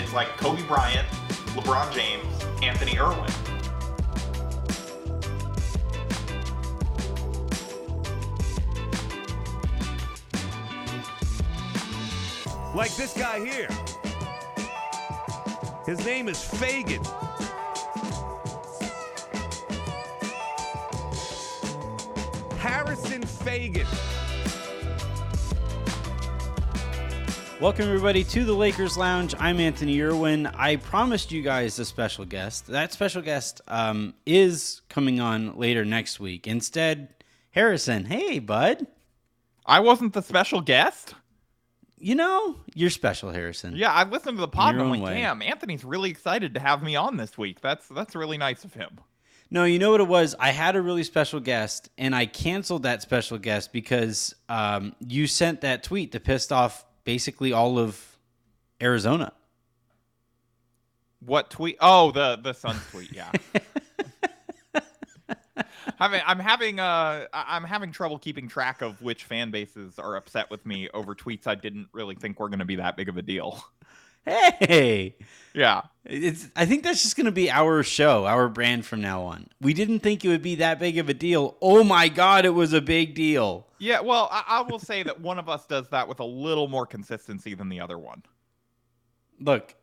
It's like Kobe Bryant, LeBron James, Anthony Irwin. Like this guy here. His name is Faigen. Harrison Faigen. Welcome, everybody, to the Lakers Lounge. I'm Anthony Irwin. I promised you guys a special guest. That special guest um, is coming on later next week. Instead, Harrison. Hey, bud. I wasn't the special guest. You know, you're special, Harrison. Yeah, I listened to the pod. And I'm like, way. damn, Anthony's really excited to have me on this week. That's that's really nice of him. No, you know what it was? I had a really special guest, and I canceled that special guest because um, you sent that tweet that pissed off basically all of Arizona. What tweet? Oh, the the Suns tweet. Yeah. having, I'm having uh, I'm having trouble keeping track of which fan bases are upset with me over tweets I didn't really think were going to be that big of a deal. Hey, Yeah. it's. I think that's just going to be our show, our brand from now on. We didn't think it would be that big of a deal. Oh my God, it was a big deal. Yeah. Well, I, I will say that one of us does that with a little more consistency than the other one. Look,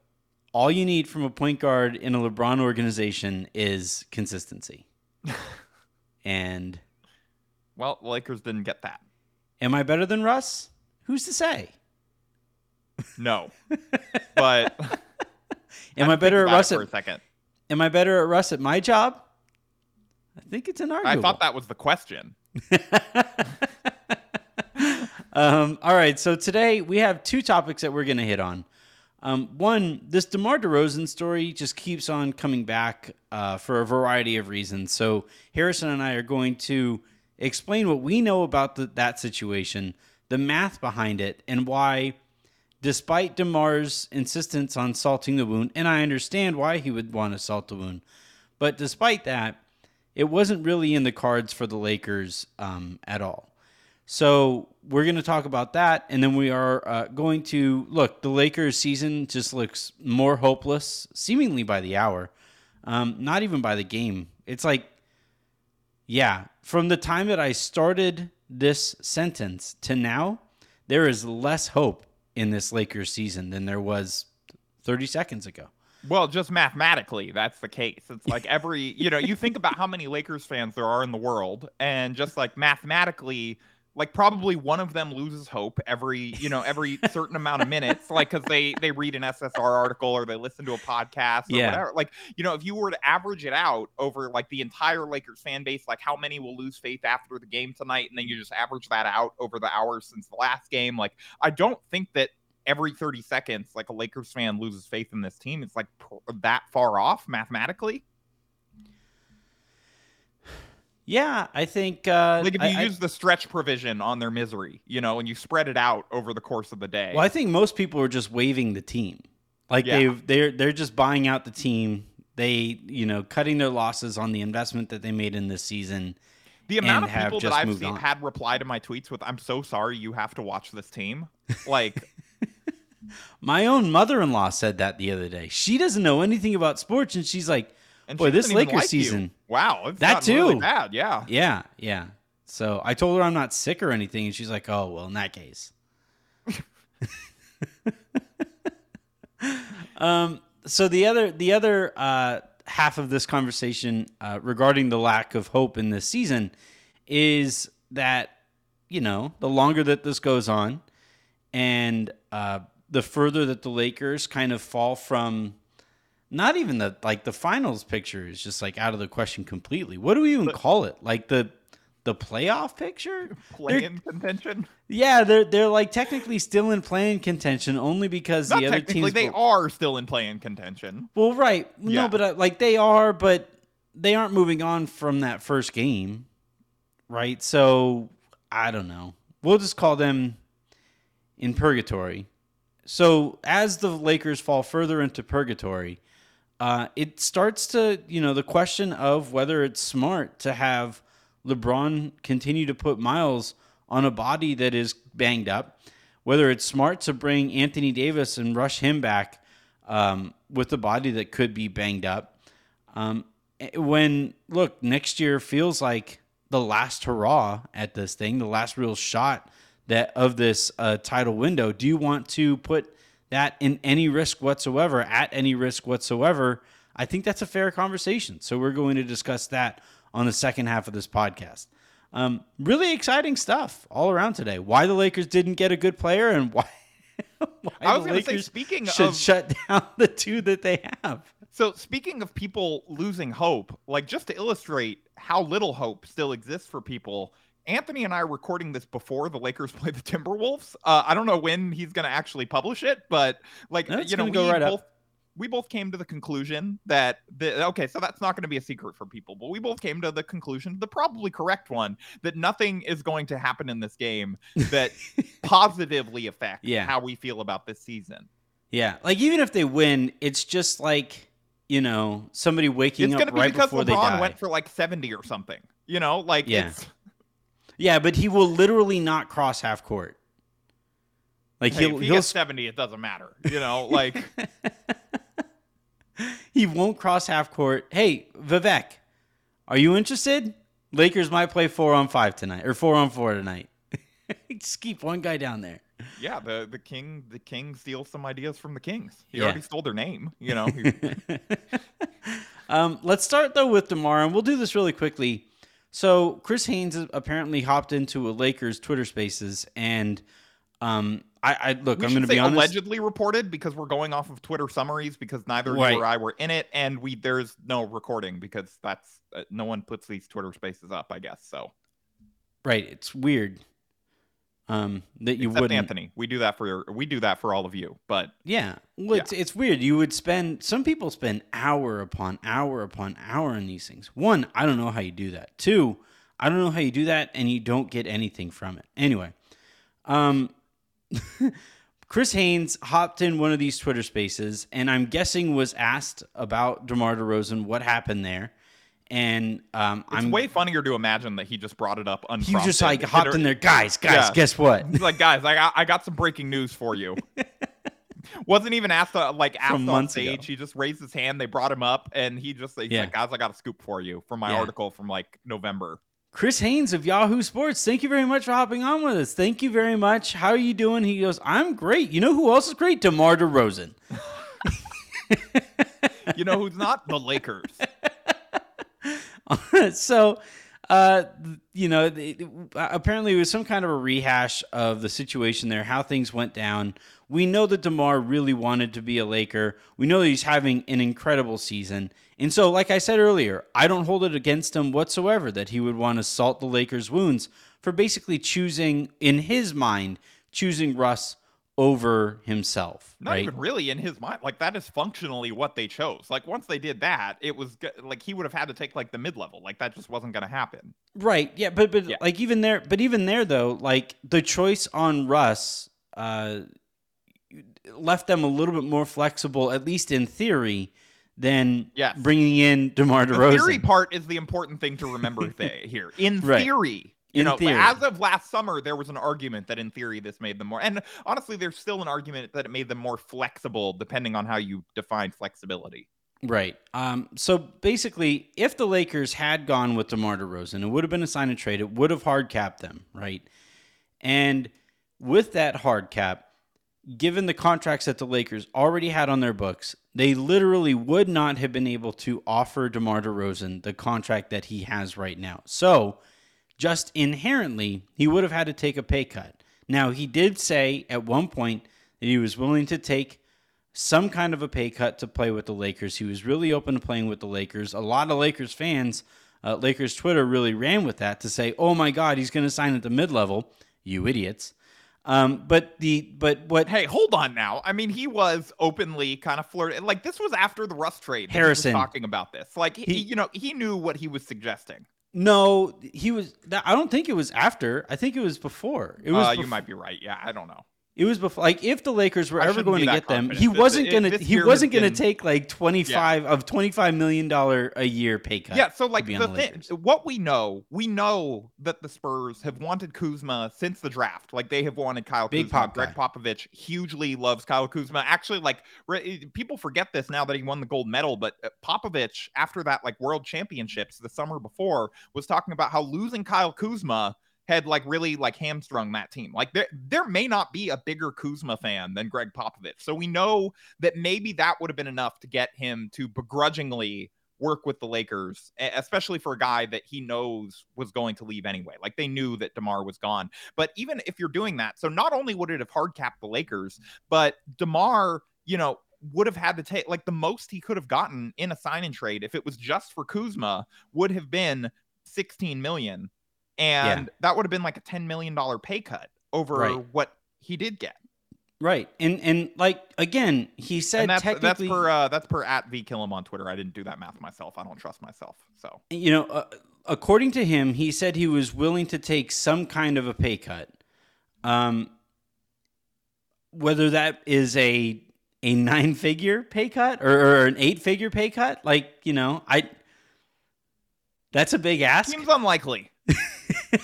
all you need from a point guard in a LeBron organization is consistency. and Well, Lakers didn't get that. am I better than Russ? Who's to say? No. But Am I, better at about it Russ? for a second? am I better at Russ at my job? I think it's an argument. I thought that was the question. Um, all right, so today we have two topics that we're going to hit on. Um, one, this DeMar DeRozan story just keeps on coming back uh, for a variety of reasons. So Harrison and I are going to explain what we know about the, that situation, the math behind it, and why, despite DeMar's insistence on salting the wound, and I understand why he would want to salt the wound, but despite that, it wasn't really in the cards for the Lakers um, at all. So we're going to talk about that, and then we are uh, going to look. The Lakers' season just looks more hopeless, seemingly by the hour, um, not even by the game. It's like, yeah, from the time that I started this sentence to now, there is less hope in this Lakers season than there was 30 seconds ago. Well, just mathematically, that's the case. It's like every, you know, you think about how many Lakers fans there are in the world, and just like mathematically, like probably one of them loses hope every, you know, every certain amount of minutes, like because they they read an SSR article or they listen to a podcast or Yeah. whatever. Like, you know, if you were to average it out over like the entire Lakers fan base, like how many will lose faith after the game tonight, and then you just average that out over the hours since the last game, like I don't think that every 30 seconds like a lakers fan loses faith in this team it's like pr- that far off mathematically Yeah, I think. Uh, like if you I- use the stretch provision on their misery you know and you spread it out over the course of the day Well, I think most people are just waiving the team. Like Yeah. they've they're they're just buying out the team. They you know cutting their losses on the investment that they made in this season. the amount of people that i've seen on. had reply to my tweets with i'm so sorry you have to watch this team like My own mother-in-law said that the other day. She doesn't know anything about sports, and she's like, and "Boy, this Lakers like you. season." wow That gotten really too. bad yeah Yeah, yeah. So I told her I'm not sick or anything, and she's like, "Oh, well, in that case." um. So the other the other uh, half of this conversation uh, regarding the lack of hope in this season is that you know the longer that this goes on, and uh, the further that the Lakers kind of fall from. Not even the like the finals picture is just like out of the question completely. What do we even call it? Like the the playoff picture? play contention Yeah, they're they're like technically still in playing contention only because not the other teams. they are still in play in contention well, right? Yeah. No, but uh, like they are, but they aren't moving on from that first game, right? So I don't know. We'll just call them in purgatory. So as the Lakers fall further into purgatory, uh, it starts to you know the question of whether it's smart to have LeBron continue to put Miles on a body that is banged up, whether it's smart to bring Anthony Davis and rush him back um, with a body that could be banged up. Um, eh, when look next year feels like the last hurrah at this thing, the last real shot that of this uh, title window. Do you want to put that in any risk whatsoever, at any risk whatsoever? I think that's a fair conversation. So we're going to discuss that on the second half of this podcast. Um, really exciting stuff all around today. Why the Lakers didn't get a good player and why, why I was going to say, speaking should of shut down the two that they have. So speaking of people losing hope, like just to illustrate how little hope still exists for people, Anthony and I are recording this before the Lakers play the Timberwolves. Uh, I don't know when he's going to actually publish it, but like No, you know, go we right up. both we both came to the conclusion that the, okay, so that's not going to be a secret for people, but we both came to the conclusion, the probably correct one, that nothing is going to happen in this game that positively affects Yeah. how we feel about this season. Yeah, like even if they win, it's just like you know somebody waking up. It's up going to be right because before they die. went for like 70 or something. You know, like Yeah. it's yeah, but he will literally not cross half court. Like Hey, he'll he he'll gets 70, it doesn't matter. You know, like he won't cross half court. Hey, Vivek, are you interested? Lakers might play four on five tonight or four on four tonight. Just keep one guy down there. yeah, the the king the king steals some ideas from the kings. He Yeah. already stole their name, you know. Um, let's start though with Demar, and we'll do this really quickly. So Chris Haynes apparently hopped into a Lakers Twitter Spaces, and um, I, I look. we I'm going to be honest. allegedly reported because we're going off of Twitter summaries because neither Right. you or I were in it, and we there's no recording because that's uh, no one puts these Twitter spaces up, I guess. So Right, it's weird. Um, that you except wouldn't. Anthony, we do that for we do that for all of you, but Yeah, well, it's it's weird. You would spend. Some people spend hour upon hour upon hour on these things. One, I don't know how you do that. Two, I don't know how you do that, and you don't get anything from it. Anyway, um, Chris Haynes hopped in one of these Twitter Spaces, and I'm guessing was asked about DeMar DeRozan, what happened there, and um, it's I'm way funnier to imagine that he just brought it up he unprompted. just like hopped in there, guys, guys, Yeah. guess what? He's like, guys, I got, I got some breaking news for you. Wasn't even asked uh, like asked on months stage. ago. He just raised his hand. They brought him up, and he just Yeah. like, guys, I got a scoop for you from my Yeah. article from like November. Chris Haynes of Yahoo Sports, thank you very much for hopping on with us. Thank you very much. How are you doing? He goes, I'm great. You know who else is great? DeMar DeRozan. You know who's not the Lakers? so, uh, you know, it- apparently it was some kind of a rehash of the situation there, how things went down. We know that DeMar really wanted to be a Laker. We know that he's having an incredible season. And so, like I said earlier, I don't hold it against him whatsoever that he would want to salt the Lakers' wounds for basically choosing, in his mind, choosing Russ over himself. Not right? even really in his mind. Like that is functionally what they chose. Like once they did that, it was like he would have had to take like the mid level. Like that just wasn't going to happen. Right. Yeah, but but Yeah. like even there, but even there though, like the choice on Russ uh, left them a little bit more flexible, at least in theory, than Yes. bringing in DeMar The DeRozan. theory part is the important thing to remember th- here. In Right. theory, you In know, theory. as of last summer, there was an argument that in theory this made them more, and honestly, there's still an argument that it made them more flexible, depending on how you define flexibility. Right. Um, so basically, if the Lakers had gone with DeMar DeRozan, it would have been a sign and trade. It would have hard capped them, right? And with that hard cap, given the contracts that the Lakers already had on their books, they literally would not have been able to offer DeMar DeRozan the contract that he has right now. So, just inherently, he would have had to take a pay cut. Now, he did say at one point that he was willing to take some kind of a pay cut to play with the Lakers. He was really open to playing with the Lakers. A lot of Lakers fans, uh, Lakers Twitter really ran with that to say, "Oh my God, he's going to sign at the mid level." You idiots. Um, but the but what Hey, hold on now. I mean, he was openly kind of flirting. Like this was after the Russ trade. that he was Harrison. talking about this. Like he, He- you know, he knew what he was suggesting. No, he was. I don't think it was after. I think it was before. It was. uh, you might be right. Yeah, I don't know. It was before, like if the Lakers were I ever going to get them, he wasn't gonna he wasn't gonna take like twenty five of twenty five million dollar a year pay cut. Yeah, so like be the thing, what we know, we know that the Spurs have wanted Kuzma since the draft. Like they have wanted Kyle Big Kuzma. Pop Greg guy. Popovich hugely loves Kyle Kuzma. Actually, like re- people forget this now that he won the gold medal, but uh, Popovich after that like World Championships the summer before was talking about how losing Kyle Kuzma had like really like hamstrung that team. Like there there may not be a bigger Kuzma fan than Greg Popovich. So we know that maybe that would have been enough to get him to begrudgingly work with the Lakers, especially for a guy that he knows was going to leave anyway. Like they knew that DeMar was gone. But even if you're doing that, so not only would it have hard capped the Lakers, but DeMar, you know, would have had to take like the most he could have gotten in a sign and trade if it was just for Kuzma would have been 16 million. And that would have been like a 10 million dollar pay cut over Right. what he did get. right, and and like again, he said and that's that's technically, per uh, that's per at v killam on Twitter. I didn't do that math myself. I don't trust myself. So you know, uh, according to him, he said he was willing to take some kind of a pay cut. Um, whether that is a a nine figure pay cut or, or an eight figure pay cut, like you know, I that's a big ask. seems unlikely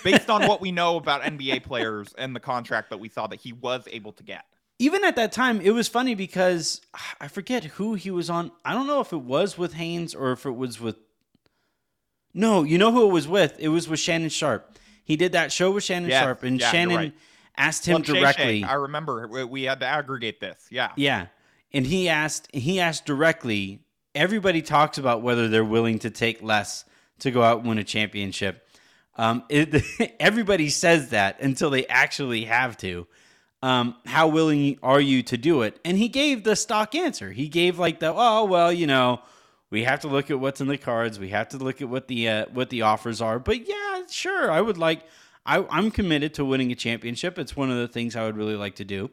based on what we know about NBA players and the contract that we saw that he was able to get. even at that time, it was funny because I forget who he was on. I don't know if it was with Haynes or if it was with. No, you know who it was with? It was with Shannon Sharpe. He did that show with Shannon Yes, Sharpe, and yeah, Shannon right. asked him Well, Shay Shay, directly. I remember we- we had to aggregate this. Yeah. Yeah, and he asked he asked directly. Everybody talks about whether they're willing to take less to go out and win a championship. Um, it, everybody says that until they actually have to. Um, how willing are you to do it? And he gave the stock answer. He gave like the oh well, you know, we have to look at what's in the cards. We have to look at what the uh, what the offers are. But yeah, sure, I would like. I, I'm committed to winning a championship. It's one of the things I would really like to do.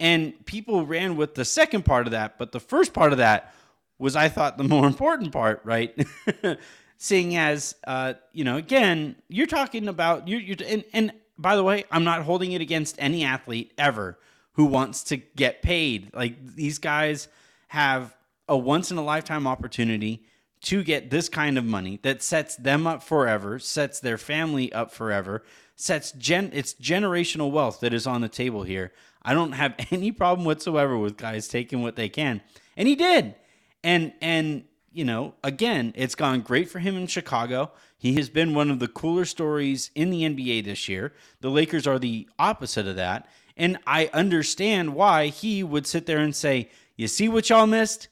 And people ran with the second part of that, but the first part of that was, I thought, the more important part, right? Seeing as, uh, you know, again, you're talking about you. You're, and, and by the way, I'm not holding it against any athlete ever who wants to get paid. Like these guys have a once in a lifetime opportunity to get this kind of money that sets them up forever, sets their family up forever, sets gen it's generational wealth that is on the table here. I don't have any problem whatsoever with guys taking what they can. And he did. And and you know, again, it's gone great for him in Chicago. He has been one of the cooler stories in the NBA this year. The Lakers are the opposite of that. And I understand why he would sit there and say, You see what y'all missed?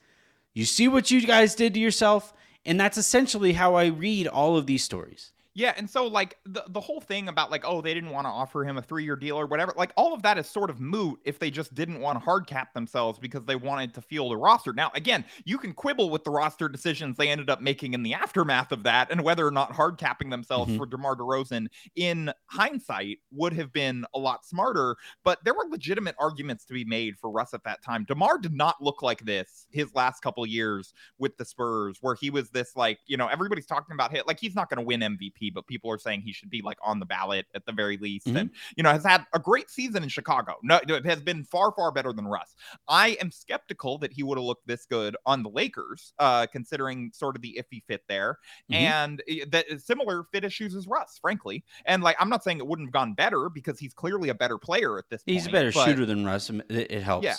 You see what you guys did to yourself? And that's essentially how I read all of these stories. Yeah, and so like the the whole thing about like oh they didn't want to offer him a three year deal or whatever like all of that is sort of moot if they just didn't want to hard cap themselves because they wanted to field a roster. Now again, you can quibble with the roster decisions they ended up making in the aftermath of that and whether or not hard capping themselves Mhm. for DeMar DeRozan in hindsight would have been a lot smarter. But there were legitimate arguments to be made for Russ at that time. DeMar did not look like this his last couple years with the Spurs, where he was this like, you know, everybody's talking about him. Like he's not going to win MVP, but people are saying he should be like on the ballot at the very least. Mhm. And, you know, has had a great season in Chicago. No, it has been far, far better than Russ. I am skeptical that he would have looked this good on the Lakers, uh, considering sort of the iffy fit there. Mhm. And uh, that is similar fit issues as Russ, frankly. And like, I'm not saying it wouldn't have gone better because he's clearly a better player at this He's a better but- shooter than Russ. It helps. yeah.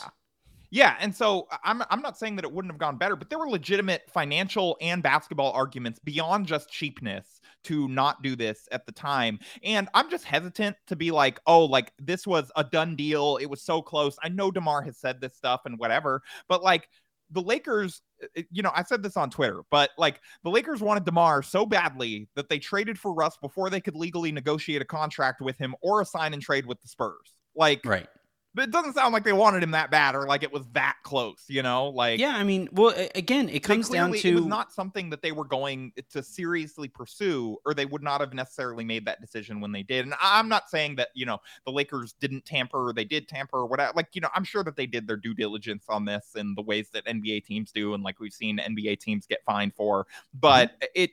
Yeah, and so I'm I'm not saying that it wouldn't have gone better, but there were legitimate financial and basketball arguments beyond just cheapness to not do this at the time. And I'm just hesitant to be like, "Oh, like this was a done deal. It was so close." I know DeMar has said this stuff and whatever, but like the Lakers, uh, you know, I said this on Twitter, but like the Lakers wanted DeMar so badly that they traded for Russ before they could legally negotiate a contract with him or a sign and trade with the Spurs. Like Right. But it doesn't sound like they wanted him that bad or like it was that close, you know? Like Yeah, I mean, well, again, it comes down to it was not something that they were going to seriously pursue, or they would not have necessarily made that decision when they did. And I'm not saying that you know the Lakers didn't tamper or they did tamper or whatever. Like you know, I'm sure that they did their due diligence on this in the ways that NBA teams do, and like we've seen NBA teams get fined for. But mm-hmm. it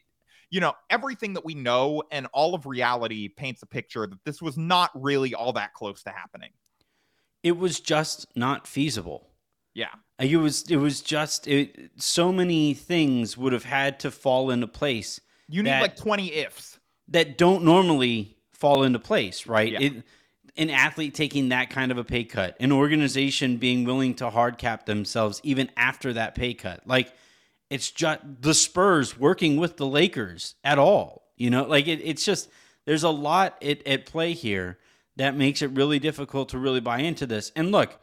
you know, everything that we know and all of reality paints a picture that this was not really all that close to happening. It was just not feasible. Yeah. Uh, it was it was just it, so many things would have had to fall into place You need That- like 20 ifs. that don't normally fall into place, right? Yeah. It, an athlete taking that kind of a pay cut, an organization being willing to hard cap themselves even after that pay cut. Like it's just the Spurs working with the Lakers at all. You know, like it, it's just there's a lot at, at play here that makes it really difficult to really buy into this. And look,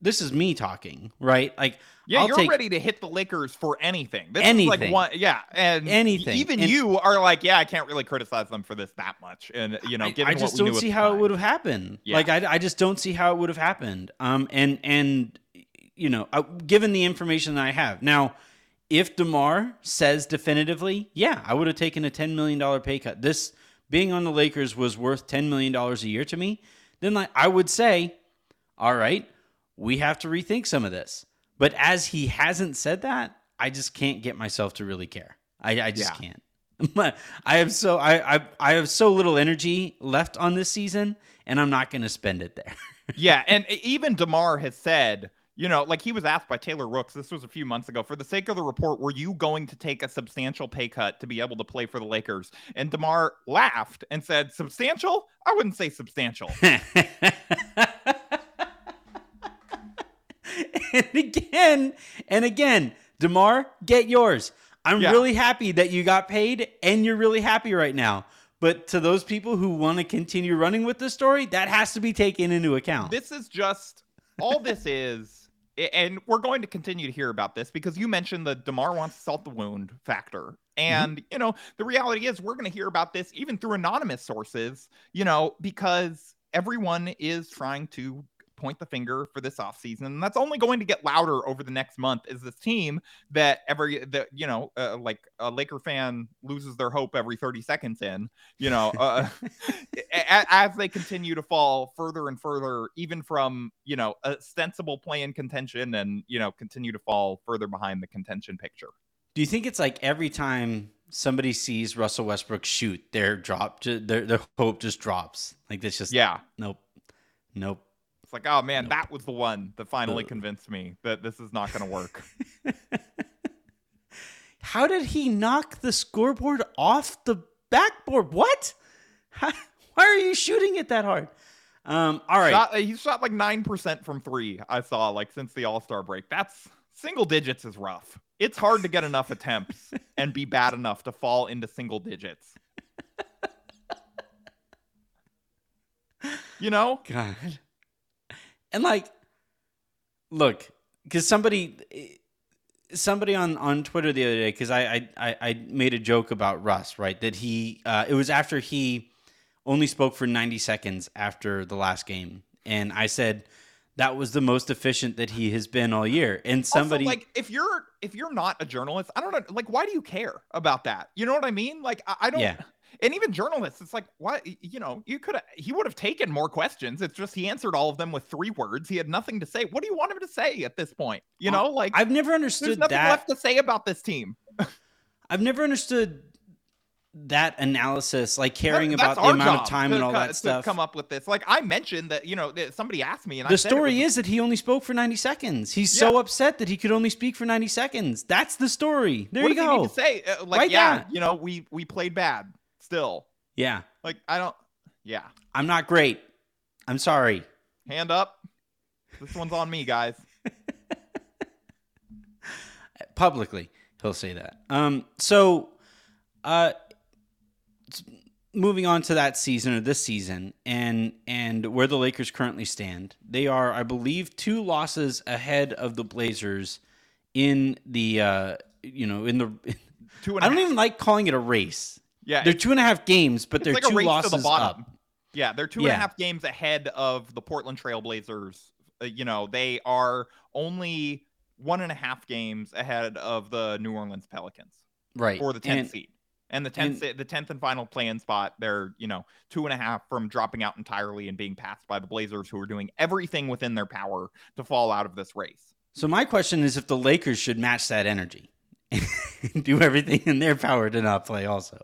this is me talking, right? Like Yeah, I'll you're ready to hit the Lakers for anything. This is Anything. like one, yeah, and Anything. Even And- you are like, yeah, I can't really criticize them for this that much, and you know, I, I just don't see how the it would have happened. Yeah. Like I, I just don't see how it would have happened. Um, and and you know, uh, given the information that I have now, if Demar says definitively, yeah, I would have taken a ten million dollar pay cut. This being on the Lakers was worth ten million dollars a year to me. Then like I would say, all right, we have to rethink some of this. But as he hasn't said that, I just can't get myself to really care. I, I just Yeah. can't. I have so I, I I have so little energy left on this season, and I'm not going to spend it there. yeah, and even Demar has said, you know, like he was asked by Taylor Rooks. This was a few months ago. For the sake of the report, were you going to take a substantial pay cut to be able to play for the Lakers? And Demar laughed and said, "Substantial? I wouldn't say substantial." and again, and again, Demar, get yours. I'm Yeah. really happy that you got paid, and you're really happy right now. But to those people who want to continue running with the story, that has to be taken into account. this is just all this is and we're going to continue to hear about this because you mentioned the demar wants to salt the wound factor. Mm-hmm. And you know the reality is we're going to hear about this even through anonymous sources you know because everyone is trying to point the finger for this offseason and that's only going to get louder over the next month is this team that every that you know uh, like a laker fan loses their hope every 30 seconds in you know uh, as they continue to fall further and further, even from you know ostensible play in contention, and you know continue to fall further behind the contention picture. Do you think it's like every time somebody sees Russell Westbrook shoot, their drop, their their hope just drops? Like that's just Yeah, nope, nope. It's like oh man, Nope. that was the one that finally Uh, convinced me that this is not going to work. How did he knock the scoreboard off the backboard? What? How, why are you shooting it that hard? Um, all right. Shot, he shot like nine percent from three. I saw like since the All Star break. That's single digits is rough. It's hard to get enough attempts and be bad enough to fall into single digits. You know, God. And like, look, because somebody, somebody on on Twitter the other day, because I, I I made a joke about Russ, right? That he, uh, it was after he only spoke for ninety seconds after the last game, and I said that was the most efficient that he has been all year. And somebody, also, like if you're if you're not a journalist, I don't know, like why do you care about that? You know what I mean? Like I, I don't. Yeah. And even journalists, it's like, why? You know, you could. He would have taken more questions. It's just he answered all of them with three words. He had nothing to say. What do you want him to say at this point? You know, like I've never there's understood nothing that. left to say about this team. I've never understood that analysis, like caring That- about the amount of time and all co- that stuff. Come up with this. Like I mentioned that, you know, somebody asked me, and I The story was- is that he only spoke for 90 seconds. He's so upset that he could only speak for 90 seconds. That's the story. There what you go. say? Uh, like, yeah, that. you know, we we played bad still. Yeah. Like I don't. Yeah, I'm not great. I'm sorry. hand up. This one's on me, guys. Publicly, he'll say that. Um, so, uh, moving on to that season or this season and and where the Lakers currently stand. They are, I believe, two losses ahead of the Blazers in the uh, you know, in the Two and I don't half. even like calling it a race. Yeah, They're two and a half games, but they're like two losses the bottom. up. Yeah, they're two and a half games ahead of the Portland Trailblazers. Uh, you know, they are only one and a half games ahead of the New Orleans Pelicans Right. for the 10th And- seed. And the 10th, and- the 10th and final play-in spot, they're, you know, two and a half from dropping out entirely and being passed by the Blazers, who are doing everything within their power to fall out of this race. So my question is if the Lakers should match that energy and do everything in their power to not play also.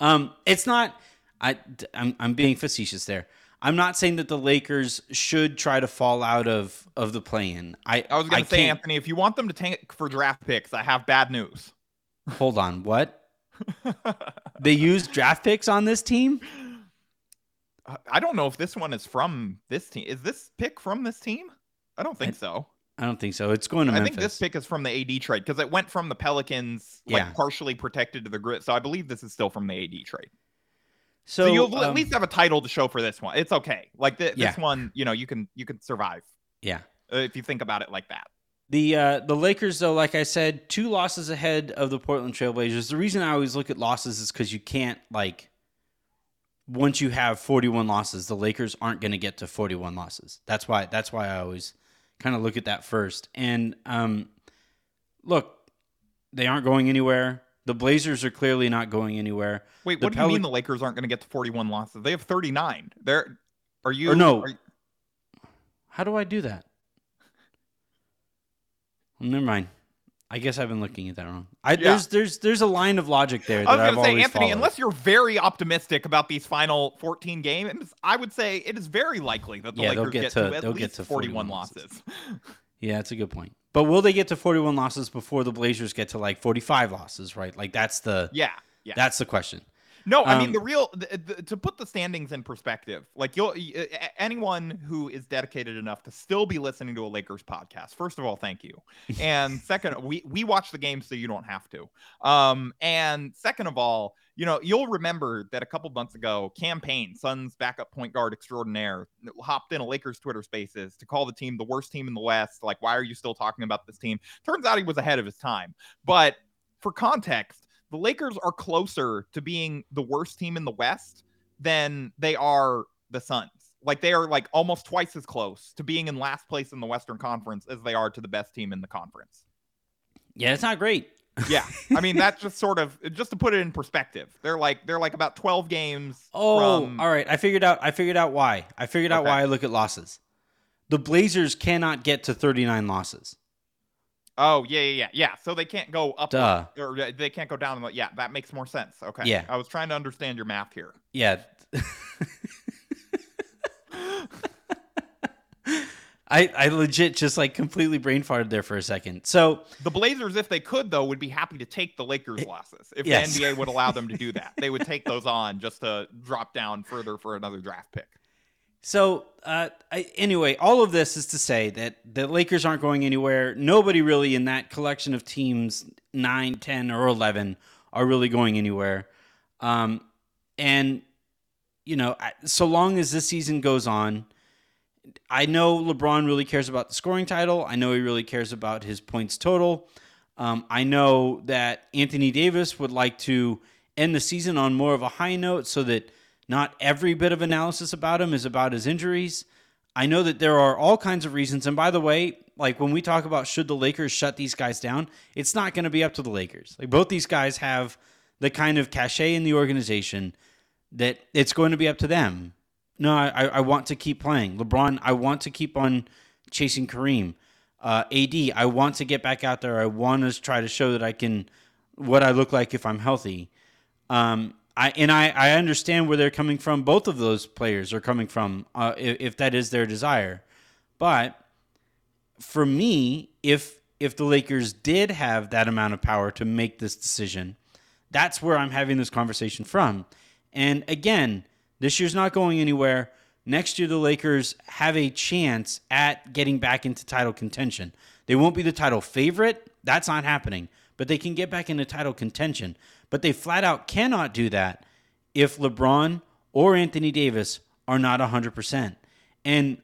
Um, it's not I I'm I'm being facetious there. I'm not saying that the Lakers should try to fall out of of the play-in. I I was going to say, can't- Anthony, if you want them to tank for draft picks, I have bad news. Hold on, what? they used draft picks on this team? I- I don't know if this one is from this team. Is this pick from this team? I don't think so. I don't think so. It's going to I Memphis. think this pick is from the AD trade because it went from the Pelicans, like Yeah. partially protected to the grid. So I believe this is still from the AD trade. so, So, you'll at um, least have a title to show for this one. It's okay. Like Yeah. this one, you know, you can you can survive yeah. uh, if you think about it like that. The uh, the Lakers, though, like I said, two losses ahead of the Portland Trailblazers. The reason I always look at losses is because you can't like once you have 41 losses, the Lakers aren't going to get to 41 losses. That's why that's why I always kind of look at that first. And um, look, they aren't going anywhere. The Blazers are clearly not going anywhere. Wait, The what do you mean the Lakers aren't going to get to 41 losses? They have 39. They're are you Or no. are you- How do I do that? Well, never mind. I guess I've been looking at that wrong. I, Yeah. There's there's there's a line of logic there that I was going to say, Anthony, followed. unless you're very optimistic about these final 14 games, I would say it is very likely that the Yeah, Lakers get get, to- to, at least get to 41 41 losses. Yeah, that's a good point. But will they get to 41 losses before the Blazers get to like 45 losses, right? Like that's the yeah, yeah. that's the question. No, I mean Um, the real the, the, to put the standings in perspective. Like you'll anyone who is dedicated enough to still be listening to a Lakers podcast. First of all, thank you. And second, we we watch the game so you don't have to. Um and second of all, you know, you'll remember that a couple months ago, Cameron Payne Suns backup point guard extraordinaire hopped in a Lakers Twitter Spaces to call the team the worst team in the West. Like, why are you still talking about this team? Turns out he was ahead of his time. But for context, the Lakers are closer to being the worst team in the West than they are the Suns. Like they are like almost twice as close to being in last place in the Western Conference as they are to the best team in the conference. Yeah, it's not great. Yeah. I mean that's just sort of just to put it in perspective. They're like they're like about 12 games Oh, from all right. I figured out I figured out why. I figured out Okay. why I look at losses. The Blazers cannot get to 39 losses. Oh, yeah, yeah, yeah. Yeah, so they can't go up Duh. or they can't go down. Yeah, that makes more sense. Okay. Yeah. I was trying to understand your math here. Yeah. I I legit just like completely brain farted there for a second. So, The Blazers, if they could, though, would be happy to take the Lakers losses. If Yes. the NBA would allow them to do that, they would take those on just to drop down further for another draft pick. So, uh, I, anyway, all of this is to say that the Lakers aren't going anywhere. Nobody really in that collection of teams, 9, 10, or 11, are really going anywhere. Um, and, you know, so long as this season goes on, I know LeBron really cares about the scoring title. I know he really cares about his points total. Um, I know that Anthony Davis would like to end the season on more of a high note so that not every bit of analysis about him is about his injuries. I know that there are all kinds of reasons. And by the way, like when we talk about should the Lakers shut these guys down, it's not going to be up to the Lakers. Like both these guys have the kind of cachet in the organization that it's going to be up to them. No, I, I want to keep playing. LeBron, I want to keep on chasing Kareem. Uh, AD, I want to get back out there. I want to try to show that I can, what I look like if I'm healthy. Um, I and I, I understand where they're coming from. Both of those players are coming from, uh, if, if that is their desire. But for me, if if the Lakers did have that amount of power to make this decision, that's where I'm having this conversation from. And again, this year's not going anywhere. Next year, the Lakers have a chance at getting back into title contention. They won't be the title favorite. That's not happening. But they can get back into title contention. But they flat out cannot do that if LeBron or Anthony Davis are not 100%. And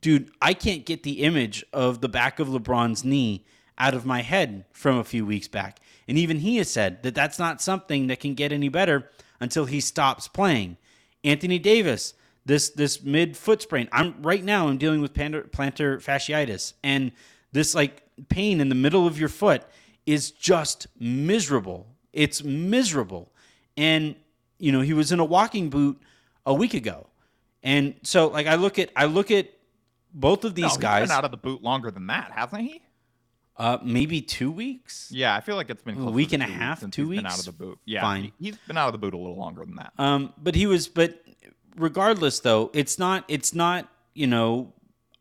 dude, I can't get the image of the back of LeBron's knee out of my head from a few weeks back. And even he has said that that's not something that can get any better until he stops playing. Anthony Davis, this this mid foot sprain. I'm right now I'm dealing with plantar, plantar fasciitis and this like pain in the middle of your foot is just miserable. It's miserable. And you know, he was in a walking boot a week ago. And so like I look at I look at both of No, these he's guys been out of the boot longer than that, hasn't he? uh maybe 2 weeks. Yeah, I feel like it's been A week and a half, two he's Been out of the boot. Yeah, Fine. he- he's been out of the boot a little longer than that. Um, but he was, but regardless though, it's not it's not, you know,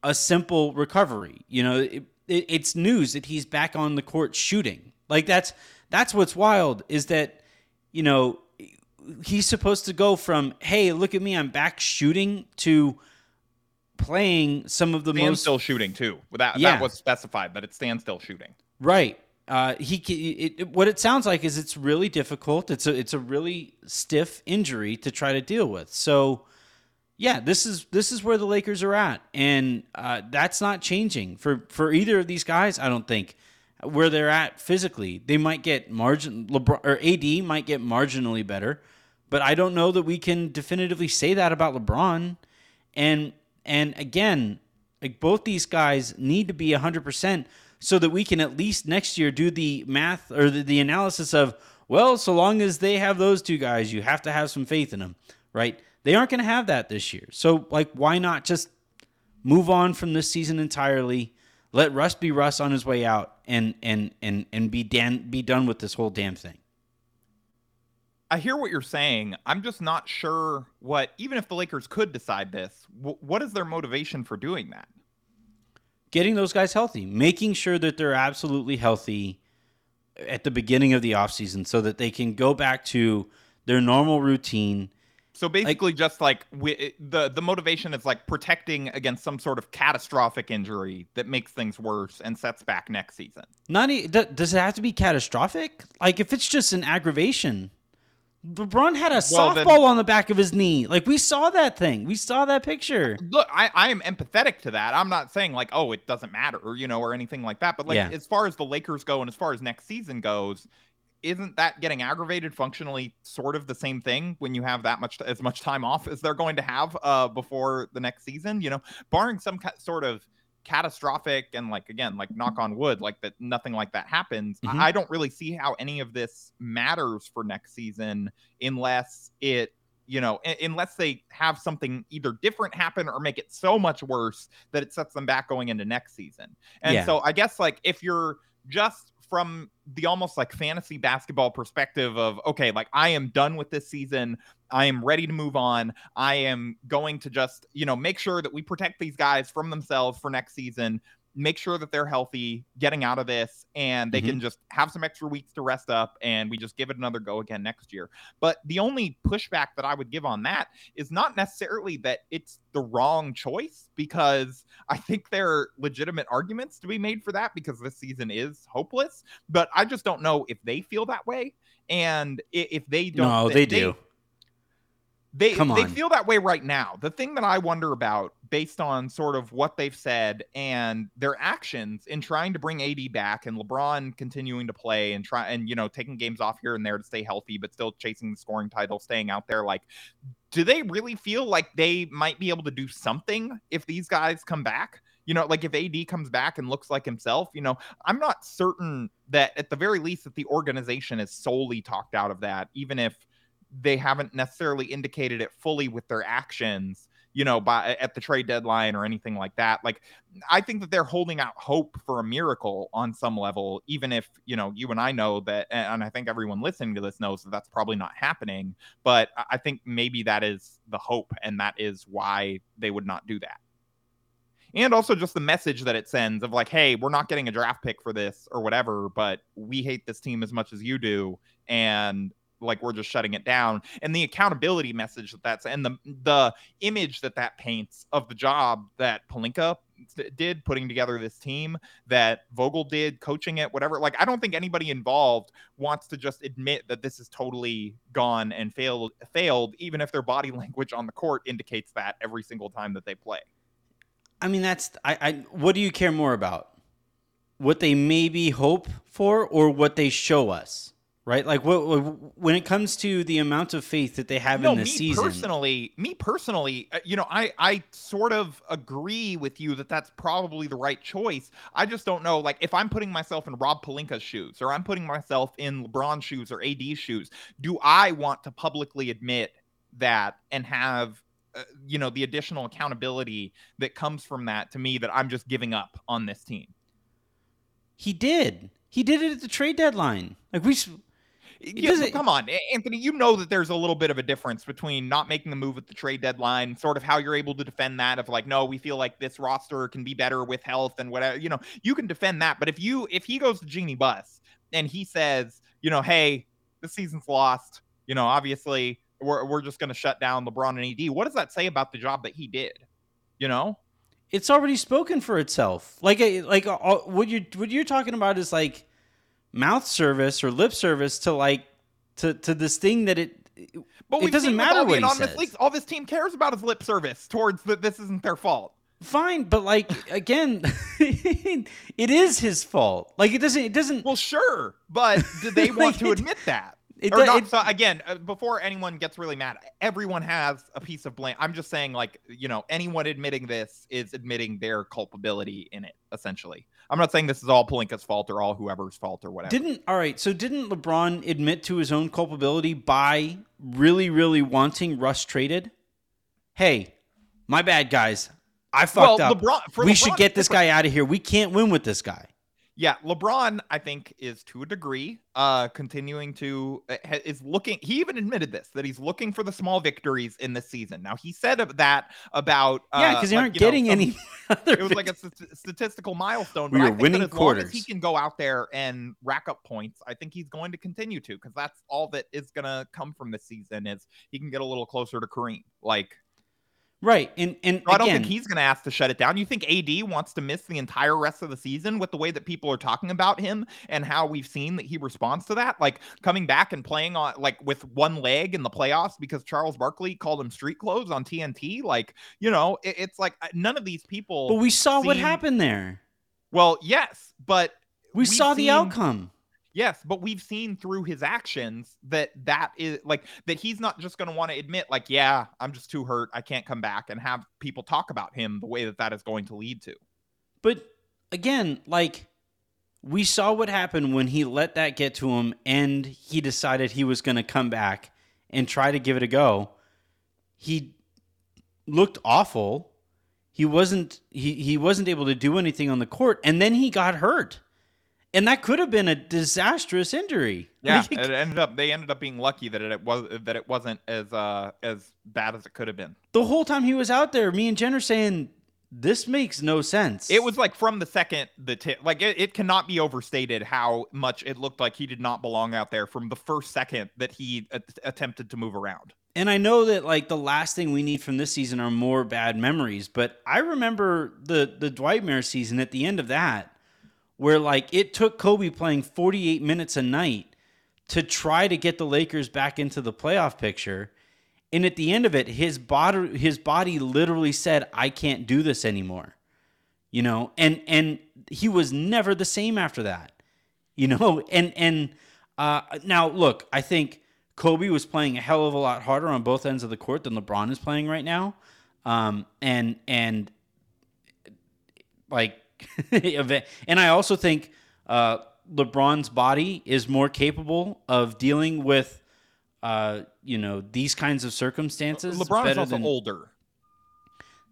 a simple recovery. You know, it, it, it's news that he's back on the court shooting. Like that's that's what's wild is that you know he's supposed to go from hey look at me I'm back shooting to playing some of the Stand most still shooting too. That Yeah. that was specified but it's stand still shooting. Right. Uh, he it, it- what it sounds like is it's really difficult. It's a it's a really stiff injury to try to deal with. So, yeah, this is this is where the Lakers are at, and uh, that's not changing for for either of these guys. I don't think where they're at physically. They might get margin LeBron or AD might get marginally better, but I don't know that we can definitively say that about LeBron. And and again, like both these guys need to be 100% so that we can at least next year do the math or the, the analysis of well, so long as they have those two guys, you have to have some faith in them, right? They aren't going to have that this year. So like why not just move on from this season entirely? Let Russ be Russ on his way out and and and and be dan- be done with this whole damn thing. I hear what you're saying. I'm just not sure what, even if the Lakers could decide this, wh- what is their motivation for doing that? getting those guys healthy, making sure that they're absolutely healthy at the beginning of the offseason so that they can go back to their normal routine. So basically, just like wi- the the motivation is like protecting against some sort of catastrophic injury that makes things worse and sets back next season. Not e- d- does it have to be catastrophic? Like if it's just an aggravation. LeBron had a Well, softball then- on the back of his knee. Like we saw that thing. We saw that picture. Look, I, I am empathetic to that. I'm not saying like, oh, it doesn't matter, or you know, or anything like that. But like, Yeah. as far as the Lakers go, and as far as next season goes, isn't that getting aggravated functionally sort of the same thing when you have that much as much time off as they're going to have uh before the next season? You know, barring some ca- sort of catastrophic and like again like knock on wood like that nothing like that happens Mhm. I, I don't really see how any of this matters for next season unless it you know unless they have something either different happen or make it so much worse that it sets them back going into next season and Yeah. so i guess like if you're just from the almost like fantasy basketball perspective of okay like i am done with this season. I am ready to move on. I am going to just you know make sure that we protect these guys from themselves for next season make sure that they're healthy getting out of this and they Mhm. can just have some extra weeks to rest up and we just give it another go again next year but the only pushback that i would give on that is not necessarily that it's the wrong choice because I think there are legitimate arguments to be made for that because this season is hopeless. But I just don't know if they feel that way. And if they don't, No, they do. They Come they feel that way right now. The thing that I wonder about, based on sort of what they've said and their actions in trying to bring AD back and LeBron continuing to play and try and you know taking games off here and there to stay healthy, but still chasing the scoring title, staying out there, like do they really feel like they might be able to do something if these guys come back? You know, like if AD comes back and looks like himself, you know, I'm not certain that at the very least that the organization is solely talked out of that, even if they haven't necessarily indicated it fully with their actions, you know, by at the trade deadline or anything like that. Like I think that they're holding out hope for a miracle on some level, even if, you know, you and I know that and I think everyone listening to this knows that that's probably not happening but I- think maybe that is the hope, and that is why they would not do that. And also just the message that it sends of like, hey, we're not getting a draft pick for this or whatever, but we hate this team as much as you do, and like we're just shutting it down. And the accountability message that that's and the the image that that paints of the job that Pelinka did putting together this team that Vogel did coaching it whatever like I don't think anybody involved wants to just admit that this is totally gone and failed failed even if their body language on the court indicates that every single time that they play. I mean, that's I, I. What do you care more about? What they maybe hope for, or what they show us? Right? Like, what, when it comes to the amount of faith that they have no, in me this season? personally, me personally, uh, you know, I I sort of agree with you that that's probably the right choice. I just don't know, like, if I'm putting myself in Rob Pelinka's shoes, or I'm putting myself in LeBron's shoes or AD's shoes, do I want to publicly admit that and have uh, you know the additional accountability that comes from that to me that I'm just giving up on this team? He did. He did it at the trade deadline. Like we. Yeah, come on, Anthony. You know that there's a little bit of a difference between not making the move at the trade deadline, sort of how you're able to defend that. Of like, no, we feel like this roster can be better with health and whatever. You know, you can defend that. But if you if he goes to Jeanie Buss and he says, you know, hey, the season's lost. You know, obviously we're we're just going to shut down LeBron and AD. What does that say about the job that he did? You know, it's already spoken for itself. Like a, like uh, uh, what you what you're talking about is like mouth service or lip service to like to to this thing that it but It doesn't matter what he says. all this team cares about is lip service towards that this isn't their fault. fine, but like again, it is his fault. Like it doesn't it doesn't Well, sure, but do they want Like, to admit that? it, or not, it- so again, uh, before anyone gets really mad, everyone has a piece of blame. I'm just saying, like, you know, anyone admitting this is admitting their culpability in it, essentially. I'm not saying this is all Pelinka's fault or all whoever's fault or whatever. Didn't all right? So didn't LeBron admit to his own culpability by really, really wanting Russ traded? Hey, my bad, guys. I fucked well, up. LeBron, we LeBron, should get this guy out of here. We can't win with this guy. Yeah, LeBron, I think, is to a degree uh continuing to uh, is looking. He even admitted this that he's looking for the small victories in this season. Now he said that about uh, yeah, because they like, aren't you know, getting some- any other. it was like a st- statistical milestone. We but I were winning as long as he can go out there and rack up points, I think he's going to continue to because that's all that is going to come from this season is he can get a little closer to Kareem. Like, right, and and so I don't again, think he's going to ask to shut it down. You think AD wants to miss the entire rest of the season with the way that people are talking about him and how we've seen that he responds to that? Like coming back and playing on like with one leg in the playoffs because Charles Barkley called him street clothes on TNT. Like, you know, it- it's like uh, none of these people. but we saw what happened there. Well, yes, but We saw the seen- outcome. Yes, but we've seen through his actions that that is like that he's not just going to want to admit like, yeah, I'm just too hurt, I can't come back and have people talk about him the way that that is going to lead to. But again, like we saw what happened when he let that get to him and he decided he was going to come back and try to give it a go. He looked awful. He wasn't he he wasn't able to do anything on the court and then he got hurt. And that could have been a disastrous injury. Yeah, Like, it ended up they ended up being lucky that it was that it wasn't as uh as bad as it could have been. the whole time he was out there, me and Jen are saying this makes no sense. It was like from the second the tip, like it, it cannot be overstated how much it looked like he did not belong out there from the first second that he a- attempted to move around. And I know that like the last thing we need from this season are more bad memories, but I remember the the Dwightmare season at the end of that, where like it took Kobe playing 48 minutes a night to try to get the Lakers back into the playoff picture. And at the end of it, his body his body literally said, I can't do this anymore. You know, and and he was never the same after that. You know, and and uh, now look, I think Kobe was playing a hell of a lot harder on both ends of the court than LeBron is playing right now. Um, and and like, and I also think uh, LeBron's body is more capable of dealing with, uh, you know, these kinds of circumstances. LeBron is also than- older.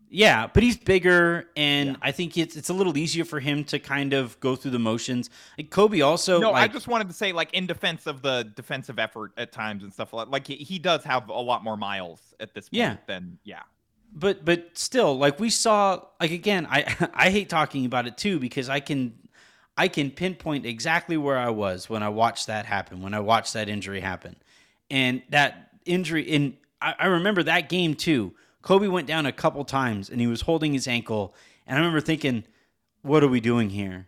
yeah, but he's bigger, and Yeah. I think it's it's a little easier for him to kind of go through the motions. Like Kobe also, no, I just wanted to say, like, in defense of the defensive effort at times and stuff like, like he, he does have a lot more miles at this point Yeah. than yeah. But but still, like we saw, like again, I I hate talking about it too because I can I can pinpoint exactly where I was when I watched that happen, when I watched that injury happen, and that injury. In I, I remember that game too. Kobe went down a couple times and he was holding his ankle, and I remember thinking, "What are we doing here?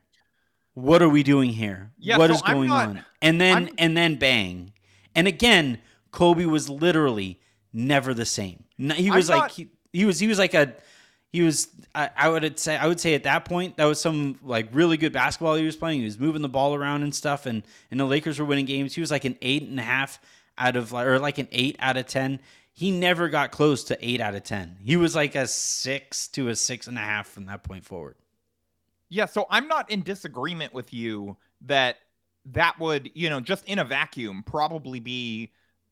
What are we doing here? Yeah, what is going not- on?" And then I'm- and then bang, and again, Kobe was literally never the same. He I'm was like not- he, he was he was like a he was I, I would say I would say at that point that was some like really good basketball he was playing. He was moving the ball around and stuff, and and the Lakers were winning games. He was like an eight and a half out of like or like an eight out of ten. He never got close to eight out of ten. He was like a six to a six and a half from that point forward. Yeah, so I'm not in disagreement with you that that would, you know, just in a vacuum probably be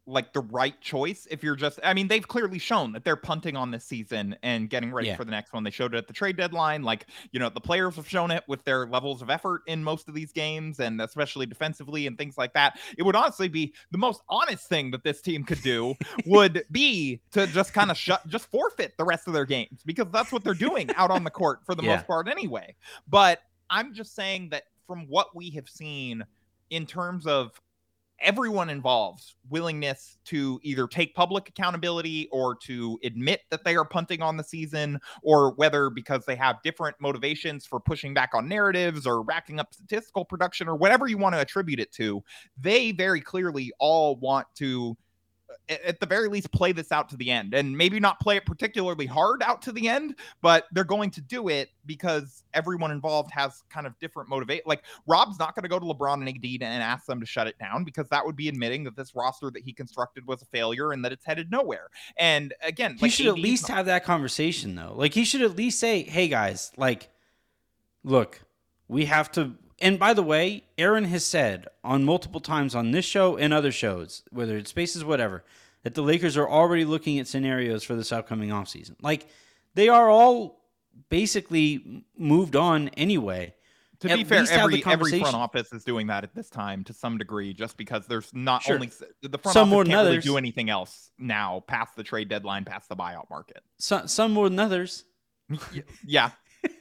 like the right choice if you're just I mean they've clearly shown that they're punting on this season and getting ready Yeah. for the next one. They showed it at the trade deadline. Like, you know, the players have shown it with their levels of effort in most of these games and especially defensively and things like that. It would honestly be the most honest thing that this team could do would be to just kind of shut just forfeit the rest of their games because that's what they're doing out on the court for the Yeah. most part anyway. But I'm just saying that from what we have seen in terms of everyone involved's willingness to either take public accountability or to admit that they are punting on the season or whether because they have different motivations for pushing back on narratives or racking up statistical production or whatever you want to attribute it to they very clearly all want to at the very least play this out to the end and maybe not play it particularly hard out to the end but they're going to do it because everyone involved has kind of different motivate like rob's not going to go to lebron and ad and ask them to shut it down because that would be admitting that this roster that he constructed was a failure and that it's headed nowhere and again He like should at least not- have that conversation though. Like he should at least say, "Hey guys, like look, we have to and by the way, Aaron has said on multiple times on this show and other shows, whether it's Spaces whatever, that the Lakers are already looking at scenarios for this upcoming offseason. Like they are all basically moved on anyway. to at be fair every every front office is doing that at this time to some degree just because there's not Sure. only the front Some office more can't really do anything else now past the trade deadline past the buyout market Some, some more than others. yeah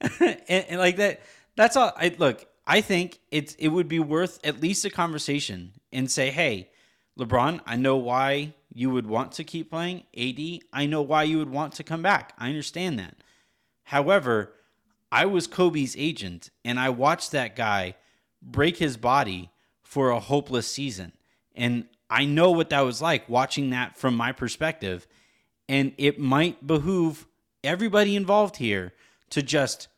and, and like that that's all i look i think it's it would be worth at least a conversation and say hey lebron i know why you would want to keep playing. Ad i know why you would want to come back. I understand that. However i was kobe's agent and i watched that guy break his body for a hopeless season. And i know what that was like watching that from my perspective. And it might behoove everybody involved here to just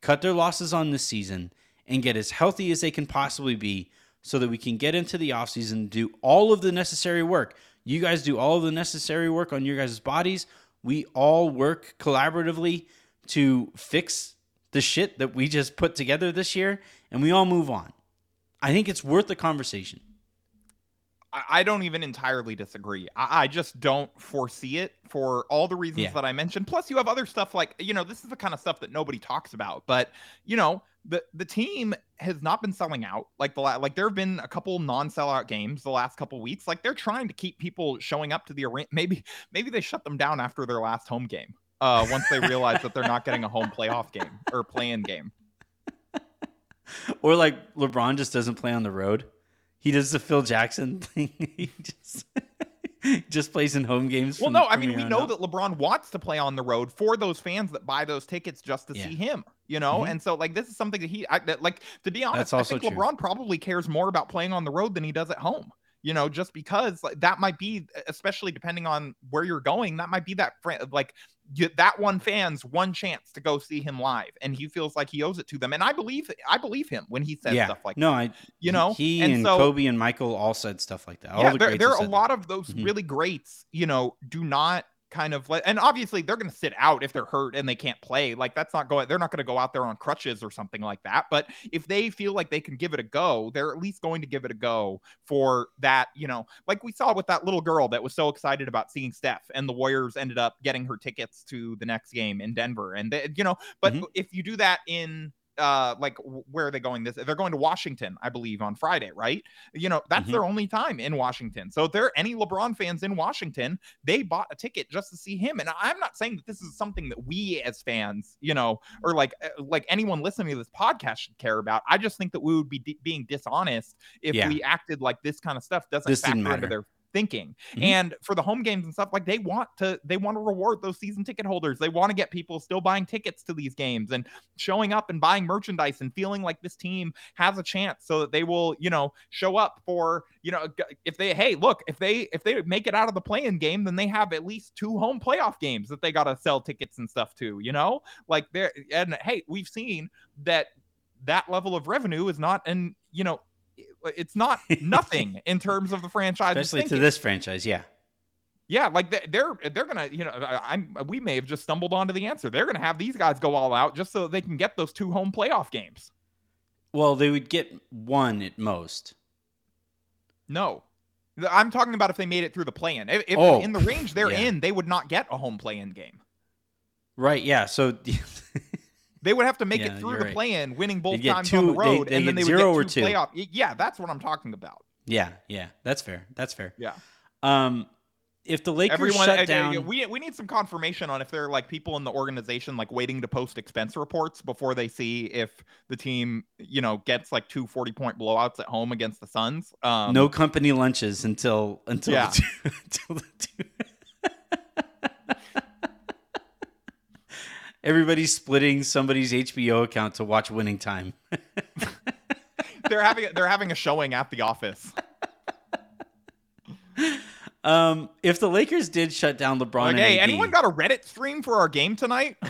cut their losses on this season and get as healthy as they can possibly be so that we can get into the offseason and do all of the necessary work. You guys do all of the necessary work on your guys' bodies. We all work collaboratively to fix the shit that we just put together this year and we all move on. I think it's worth the conversation I, don't even entirely disagree. I, I just don't foresee it for all the reasons Yeah. that I mentioned. Plus, you have other stuff like you know this is the kind of stuff that nobody talks about. But you know the the team has not been selling out like the la- like there have been a couple non sellout games the last couple weeks. Like they're trying to keep people showing up to the arena. Maybe maybe they shut them down after their last home game. Uh, once they realize that they're not getting a home playoff game or play-in game. or like lebron just doesn't play on the road he does the phil jackson thing he just just plays in home games Well, from- no, I mean we know out. that LeBron wants to play on the road for those fans that buy those tickets just to Yeah. see him. You know, Mhm. and so like this is something that he I, that, like to be honest. I think true. LeBron probably cares more about playing on the road than he does at home. You know, just because like, that might be, especially depending on where you're going, that might be that fr- like you, that one fan's one chance to go see him live, and he feels like he owes it to them. And I believe I believe him when he says yeah stuff like no i you know, he and and, so- kobe and michael all said stuff like that all yeah, the there, there are a lot of those Mhm. really greats, you know, do not kind of like, and obviously they're going to sit out if they're hurt and they can't play. Like that's not going, they're not going to go out there on crutches or something like that. But if they feel like they can give it a go, they're at least going to give it a go for that, you know, like we saw with that little girl that was so excited about seeing Steph and the Warriors ended up getting her tickets to the next game in Denver. And, they, you know, but Mhm. if you do that in, uh like where are they going this they're going to washington i believe on friday right you know that's Mhm. their only time in washington so if there are any lebron fans in washington they bought a ticket just to see him and i'm not saying that this is something that we as fans you know or like uh, like anyone listening to this podcast should care about i just think that we would be d- being dishonest if Yeah. we acted like this kind of stuff doesn't This factor into matter. their thinking. Mhm. and for the home games and stuff like they want to they want to reward those season ticket holders. They want to get people still buying tickets to these games and showing up and buying merchandise and feeling like this team has a chance so that they will you know show up for you know if they hey look if they if they make it out of the playing game then they have at least two home playoff games that they got to sell tickets and stuff to you know? Like there and hey we've seen that that level of revenue is not and you know it's not nothing in terms of the franchise especially to this franchise yeah yeah, like they- they're they're gonna, you know, I- I'm we may have just stumbled onto the answer. They're gonna have these guys go all out just so they can get those two home playoff games. well they would get one at most No. I'm talking about if they made it through the play-in. If, if Oh, in the range they're yeah. in, they would not get a home play-in game. Right. Yeah. So They would have to make Yeah, it through the right. play-in, winning both times on the two- they- road, they and then they would zero or get two two. playoff. Yeah, that's what I'm talking about. yeah, yeah, that's fair. That's fair. Yeah. Um, if the Lakers Everyone, shut uh, down, yeah, we we need some confirmation on if there are like people in the organization like waiting to post expense reports before they see if the team, you know, gets like two 40 point blowouts at home against the Suns. Um, no company lunches until until Yeah. the two, until the Everybody's splitting somebody's HBO account to watch Winning Time. they're having they're having a showing at the office. Um, if the Lakers did shut down LeBron, Like, hey, AD, anyone got a Reddit stream for our game tonight?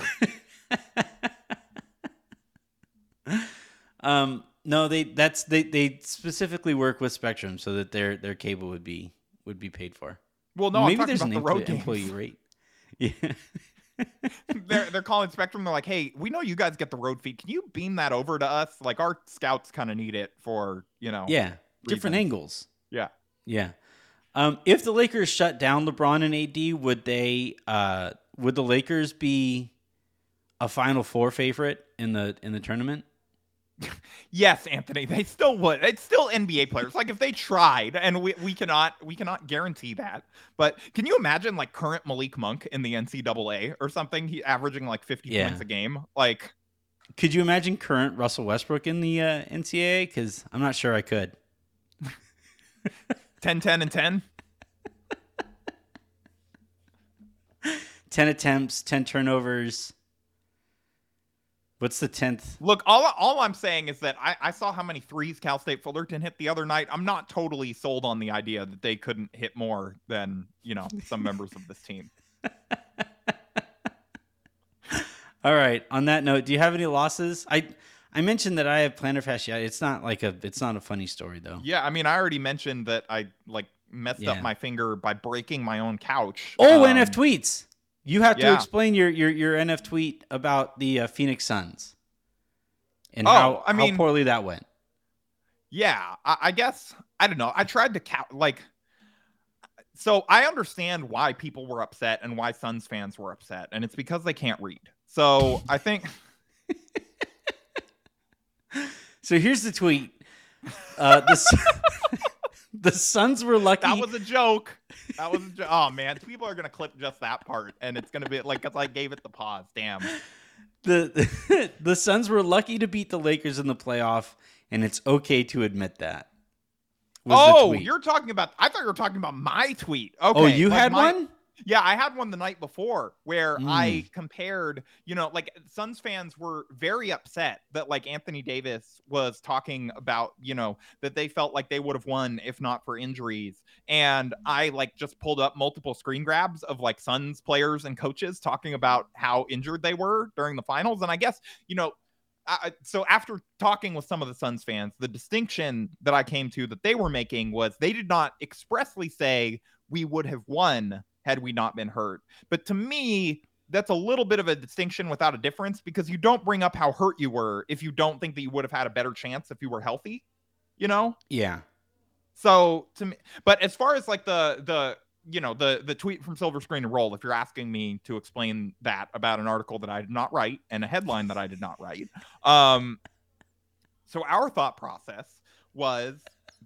Um, no, they that's they they specifically work with Spectrum so that their their cable would be would be paid for. Well, no, Maybe I'm there's an the road employee, employee rate. Yeah. they're they're calling Spectrum. They're like, hey, we know you guys get the road feed. Can you beam that over to us? Like our scouts kind of need it for you know. Yeah, different angles. Yeah. Yeah. Um, if the Lakers shut down LeBron and AD, would they? Uh, would the Lakers be a Final Four favorite in the in the tournament? Yes, Anthony, they still would. It's still NBA players. Like if they tried, and we, we cannot we cannot guarantee that. But can you imagine like current Malik Monk in the NCAA or something? He averaging like 50 Yeah. points a game. Like Could you imagine current Russell Westbrook in the uh, NCAA? Because I'm not sure I could. 10 10 and 10. Ten attempts, ten turnovers. What's the tenth? Look, all all I'm saying is that I, I saw how many threes Cal State Fullerton hit the other night. I'm not totally sold on the idea that they couldn't hit more than, you know, some members of this team. All right. On that note, do you have any losses? I I mentioned that I have plantar fasciitis. It's not like a it's not a funny story though. Yeah, I mean, I already mentioned that I like messed Yeah. up my finger by breaking my own couch. Oh, Um, NF tweets. You have to explain your your your NF tweet about the uh, Phoenix Suns and Oh, how I mean- how poorly that went. Yeah, I, I guess I don't know. I tried to count like. So I understand why people were upset and why Suns fans were upset, and it's because they can't read. So I think So here's the tweet. Uh, the, the Suns were lucky. that was a joke. That was a jo- oh man, people are gonna clip just that part, and it's gonna be like because I gave it the pause. Damn. the the Suns were lucky to beat the Lakers in the playoff, and it's okay to admit that. Oh, you're talking about. I thought you were talking about my tweet. Oh, okay. oh, you like had my- one. Yeah, I had one the night before where Mm. I compared, you know, like Suns fans were very upset that like Anthony Davis was talking about, you know, that they felt like they would have won if not for injuries. And I like just pulled up multiple screen grabs of like Suns players and coaches talking about how injured they were during the finals. And I guess, you know, I, so after talking with some of the Suns fans, the distinction that I came to that they were making was they did not expressly say we would have won had we not been hurt. But to me, that's a little bit of a distinction without a difference because you don't bring up how hurt you were if you don't think that you would have had a better chance if you were healthy, you know? Yeah. So to me, but as far as like the the you know the the tweet from Silver Screen and Roll, if you're asking me to explain that about an article that I did not write and a headline that I did not write, um, so our thought process was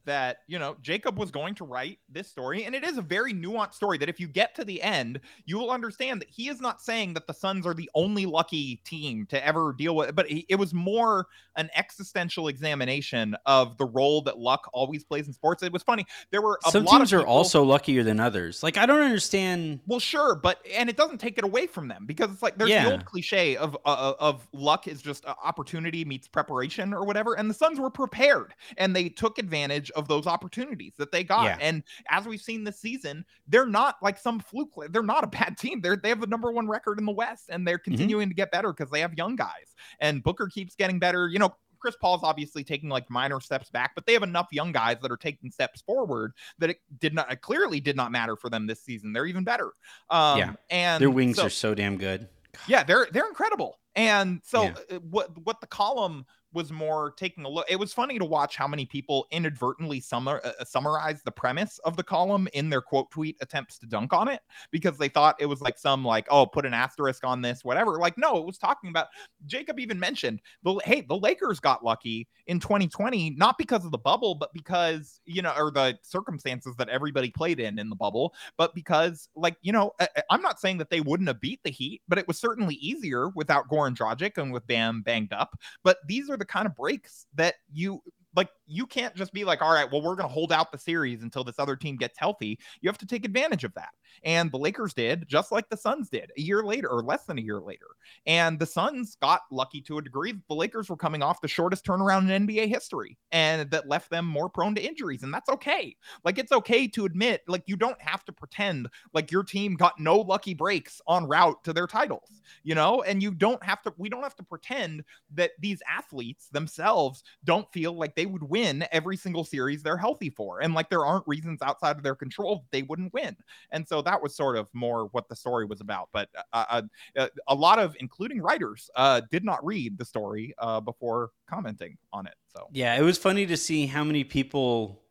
that you know Jacob was going to write this story, and it is a very nuanced story. That if you get to the end, you will understand that he is not saying that the Suns are the only lucky team to ever deal with, but it was more an existential examination of the role that luck always plays in sports. It was funny. There were a Some teams are also luckier than others. Like I don't understand. well, sure, but and it doesn't take it away from them because it's like there's Yeah. the old cliche of uh, of luck is just uh, opportunity meets preparation or whatever, and the Suns were prepared and they took advantage of those opportunities that they got. Yeah. And as we've seen this season, they're not like some fluke. They're not a bad team. They're they have the number one record in the West, and they're Mm-hmm. continuing to get better because they have young guys. And Booker keeps getting better. You know. Chris Paul's obviously taking like minor steps back, but they have enough young guys that are taking steps forward that it did not it clearly did not matter for them this season. They're even better. Um, Yeah. and Their wings so- are so damn good. yeah, they're they're incredible. And so Yeah. uh, what what the column was more taking a look. It was funny to watch how many people inadvertently summa- uh, summarized the premise of the column in their quote tweet attempts to dunk on it because they thought it was like some like oh put an asterisk on this whatever. Like no, it was talking about. Jacob even mentioned the hey the Lakers got lucky in 2020 not because of the bubble but because you know or the circumstances that everybody played in in the bubble, but because like you know I, I'm not saying that they wouldn't have beat the Heat, but it was certainly easier without Goran Dragic and with Bam banged up. But these are the kind of breaks that you like you can't just be like all right well we're going to hold out the series until this other team gets healthy. You have to take advantage of that. And the lakers did just like the suns did a year later or less than a year later. And the suns got lucky to a degree. The lakers were coming off the shortest turnaround in nba history and that left them more prone to injuries and that's okay. Like it's okay to admit like you don't have to pretend like your team got no lucky breaks on route to their titles you know? And you don't have to we don't have to pretend that these athletes themselves don't feel like they would win every single series they're healthy for. And like there aren't reasons outside of their control they wouldn't win. And so that was sort of more what the story was about. But uh, uh, a lot of, including writers, uh, did not read the story uh, before commenting on it. So yeah, it was funny to see how many people.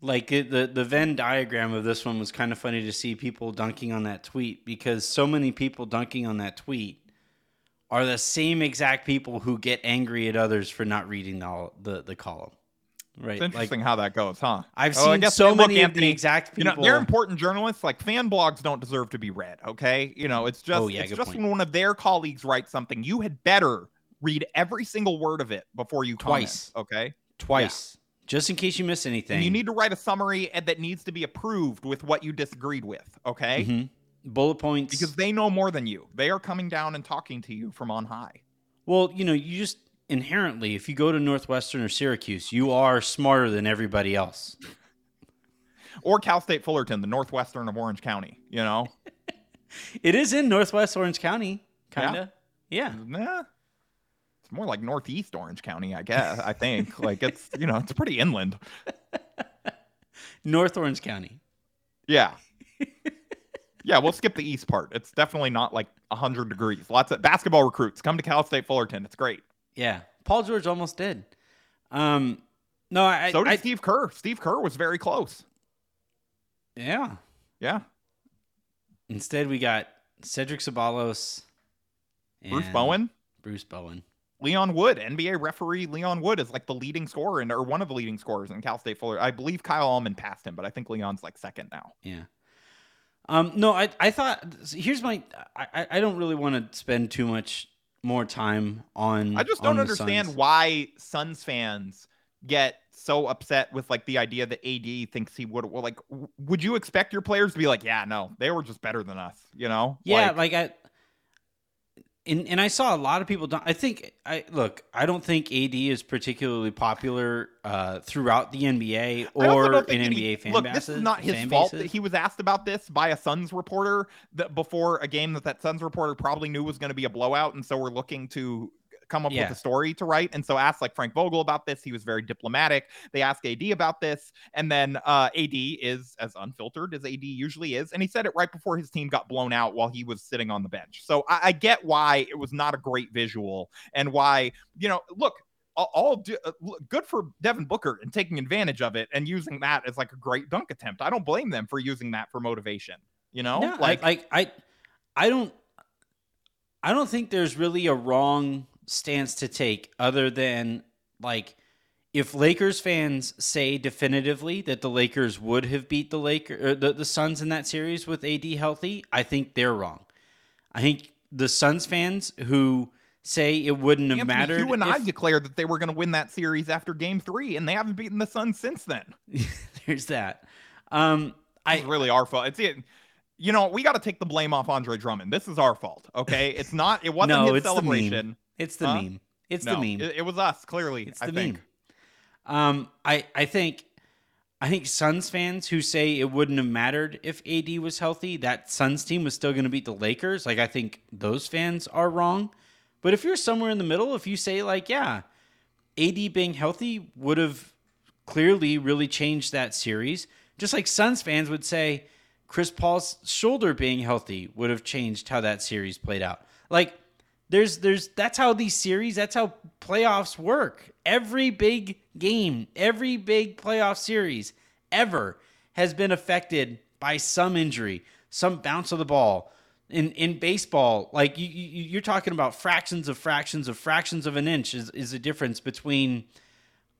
Like it, the the Venn diagram of this one was kind of funny to see people dunking on that tweet because so many people dunking on that tweet are the same exact people who get angry at others for not reading the the, the column. Right. It's interesting like, how that goes, huh? I've oh, seen so many look, Anthony, of the exact people. You know, they're important journalists. Like fan blogs don't deserve to be read. Okay, you know, it's just oh, yeah, it's just point. when one of their colleagues writes something, you had better read every single word of it before you twice. Comment, okay, twice. Yeah. Just in case you miss anything. And you need to write a summary that needs to be approved with what you disagreed with. Okay. Mm-hmm bullet points because they know more than you. They are coming down and talking to you from on high. Well, you know, you just inherently, if you go to Northwestern or Syracuse, you are smarter than everybody else. or Cal State Fullerton, the Northwestern of Orange County. You know, it is in Northwest Orange County, kind of. Yeah. yeah. It's more like Northeast Orange County, I guess. I think like it's you know it's pretty inland. North Orange County. Yeah yeah, we'll skip the east part. It's definitely not like 100 degrees. Lots of basketball recruits come to Cal State Fullerton. It's great. Yeah. Paul George almost did. Um, no, I. So did I, Steve Kerr. Steve Kerr was very close. Yeah. Yeah. Instead, we got Cedric Ceballos, Bruce Bowen, Bruce Bowen, Leon Wood, NBA referee Leon Wood is like the leading scorer and or one of the leading scorers in Cal State Fuller. I believe Kyle Allman passed him, but I think Leon's like second now. Yeah. Um, no, I I thought here's my I I don't really want to spend too much more time on. I just don't understand Suns. why Suns fans get so upset with like the idea that AD thinks he would. Well, like, would you expect your players to be like, yeah, no, they were just better than us, you know? Yeah, like, like I and and I saw a lot of people. I think I look. I don't think AD is particularly popular uh, throughout the NBA or in NBA he, fan look, bases. This is not his fault that he was asked about this by a Suns reporter that before a game that that Suns reporter probably knew was going to be a blowout, and so we're looking to come up yeah. with a story to write. And so asked like Frank Vogel about this. He was very diplomatic. They asked AD about this. And then uh, AD is as unfiltered as AD usually is. And he said it right before his team got blown out while he was sitting on the bench. So I, I get why it was not a great visual and why, you know, look, all do, uh, good for Devin Booker and taking advantage of it and using that as like a great dunk attempt. I don't blame them for using that for motivation. You know, no, like I, I, I don't, I don't think there's really a wrong stance to take other than like if Lakers fans say definitively that the Lakers would have beat the Laker or the, the Suns in that series with AD healthy, I think they're wrong. I think the Suns fans who say it wouldn't have Anthony, mattered. You and if, I declared that they were going to win that series after Game Three, and they haven't beaten the Suns since then. There's that. Um, I it's really our fault. It's it you know, we got to take the blame off Andre Drummond. This is our fault, okay? It's not. It wasn't no, his celebration. It's the huh? meme. It's no, the meme. It, it, was us, clearly. It's the I meme. Um, I I think, I think Suns fans who say it wouldn't have mattered if AD was healthy, that Suns team was still going to beat the Lakers. Like I think those fans are wrong. But if you're somewhere in the middle, if you say like, yeah, AD being healthy would have clearly really changed that series, just like Suns fans would say Chris Paul's shoulder being healthy would have changed how that series played out. Like There's there's that's how these series, that's how playoffs work. Every big game, every big playoff series ever has been affected by some injury, some bounce of the ball. In in baseball, like you, you you're talking about fractions of fractions of fractions of an inch is, is the difference between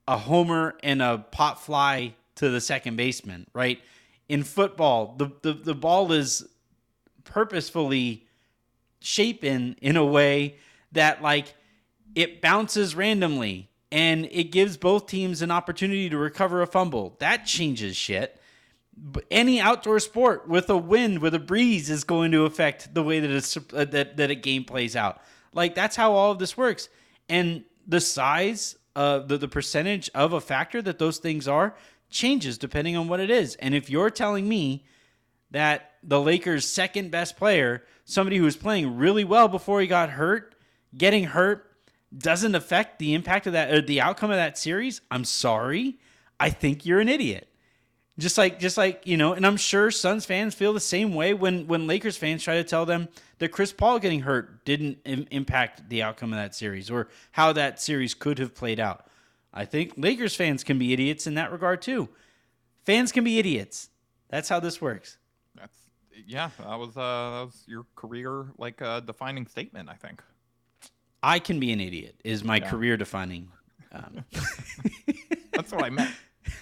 a homer and a pop fly to the second baseman, right? In football, the, the, the ball is purposefully shapen in a way that like it bounces randomly and it gives both teams an opportunity to recover a fumble. That changes shit. Any outdoor sport with a wind, with a breeze, is going to affect the way that it's, uh, that that a game plays out. Like that's how all of this works, and the size, uh, the the percentage of a factor that those things are changes depending on what it is. And if you're telling me that the Lakers' second best player, somebody who was playing really well before he got hurt, getting hurt doesn't affect the impact of that or the outcome of that series, I'm sorry. I think you're an idiot. Just like just like, you know, and I'm sure Suns fans feel the same way when when Lakers fans try to tell them that Chris Paul getting hurt didn't Im- impact the outcome of that series or how that series could have played out. I think Lakers fans can be idiots in that regard too. Fans can be idiots. That's how this works. Yeah. That was uh that was your career like uh, defining statement. I think. I can be an idiot is my Yeah. career defining. Um, That's what I meant.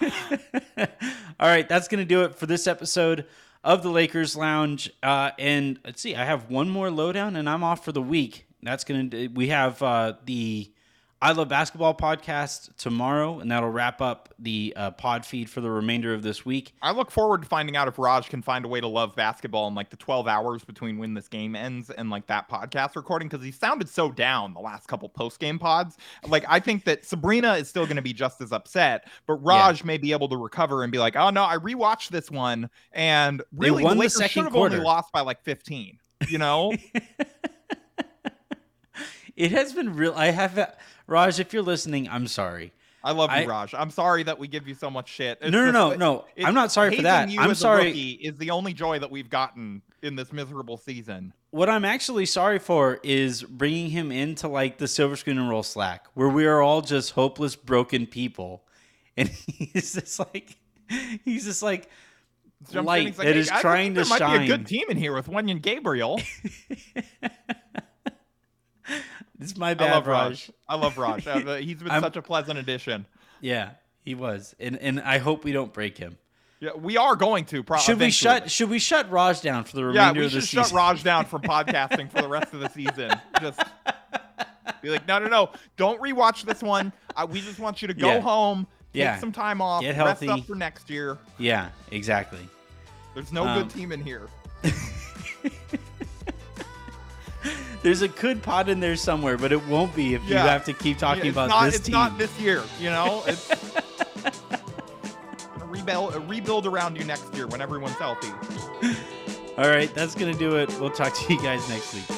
all right, that's going to do it for this episode of the Lakers Lounge. Uh, and let's see, I have one more lowdown, and I'm off for the week. That's going to we have uh, the I Love Basketball podcast tomorrow, and that'll wrap up the uh, pod feed for the remainder of this week. I look forward to finding out if Raj can find a way to love basketball in like the 12 hours between when this game ends and like that podcast recording because he sounded so down the last couple post game pods. Like, I think that Sabrina is still going to be just as upset, but Raj may be able to recover and be like, oh no, I rewatched this one and They really won the the Lakers second should have quarter. only lost by like 15, you know? It has been real. I have Raj. If you're listening, I'm sorry. I love you, I- Raj. I'm sorry that we give you so much shit. It's No, no, just no, that- no. I'm not sorry for that. I'm sorry. is the only joy that we've gotten in this miserable season. What I'm actually sorry for is bringing him into like the silver screen and roll slack, where we are all just hopeless, broken people, and he's just like, he's just like Jumps light he's like, that "Hey, is trying to there might shine. be a good team in here with Wenyen Gabriel. It's my I love Raj. Raj. I love Raj. Uh, He's been I'm- such a pleasant addition. Yeah, he was, and and I hope we don't break him. Yeah, we are going to. Pro- Should we shut? Should we shut Raj down for the remainder we of the season? I should shut? Raj down from podcasting for the rest of the season. Just be like, no, no, no, don't rewatch this one. Uh, we just want you to go Yeah. home, take Yeah. some time off, Get rest healthy. up for next year. Yeah, exactly. There's no Um, good team in here. There's a good pod in there somewhere, but it won't be if you have to keep talking Yeah, it's about not, this it's team. not this year, you know. It's gonna rebuild, uh, rebuild around you next year when everyone's healthy. All right, that's gonna do it. We'll talk to you guys next week.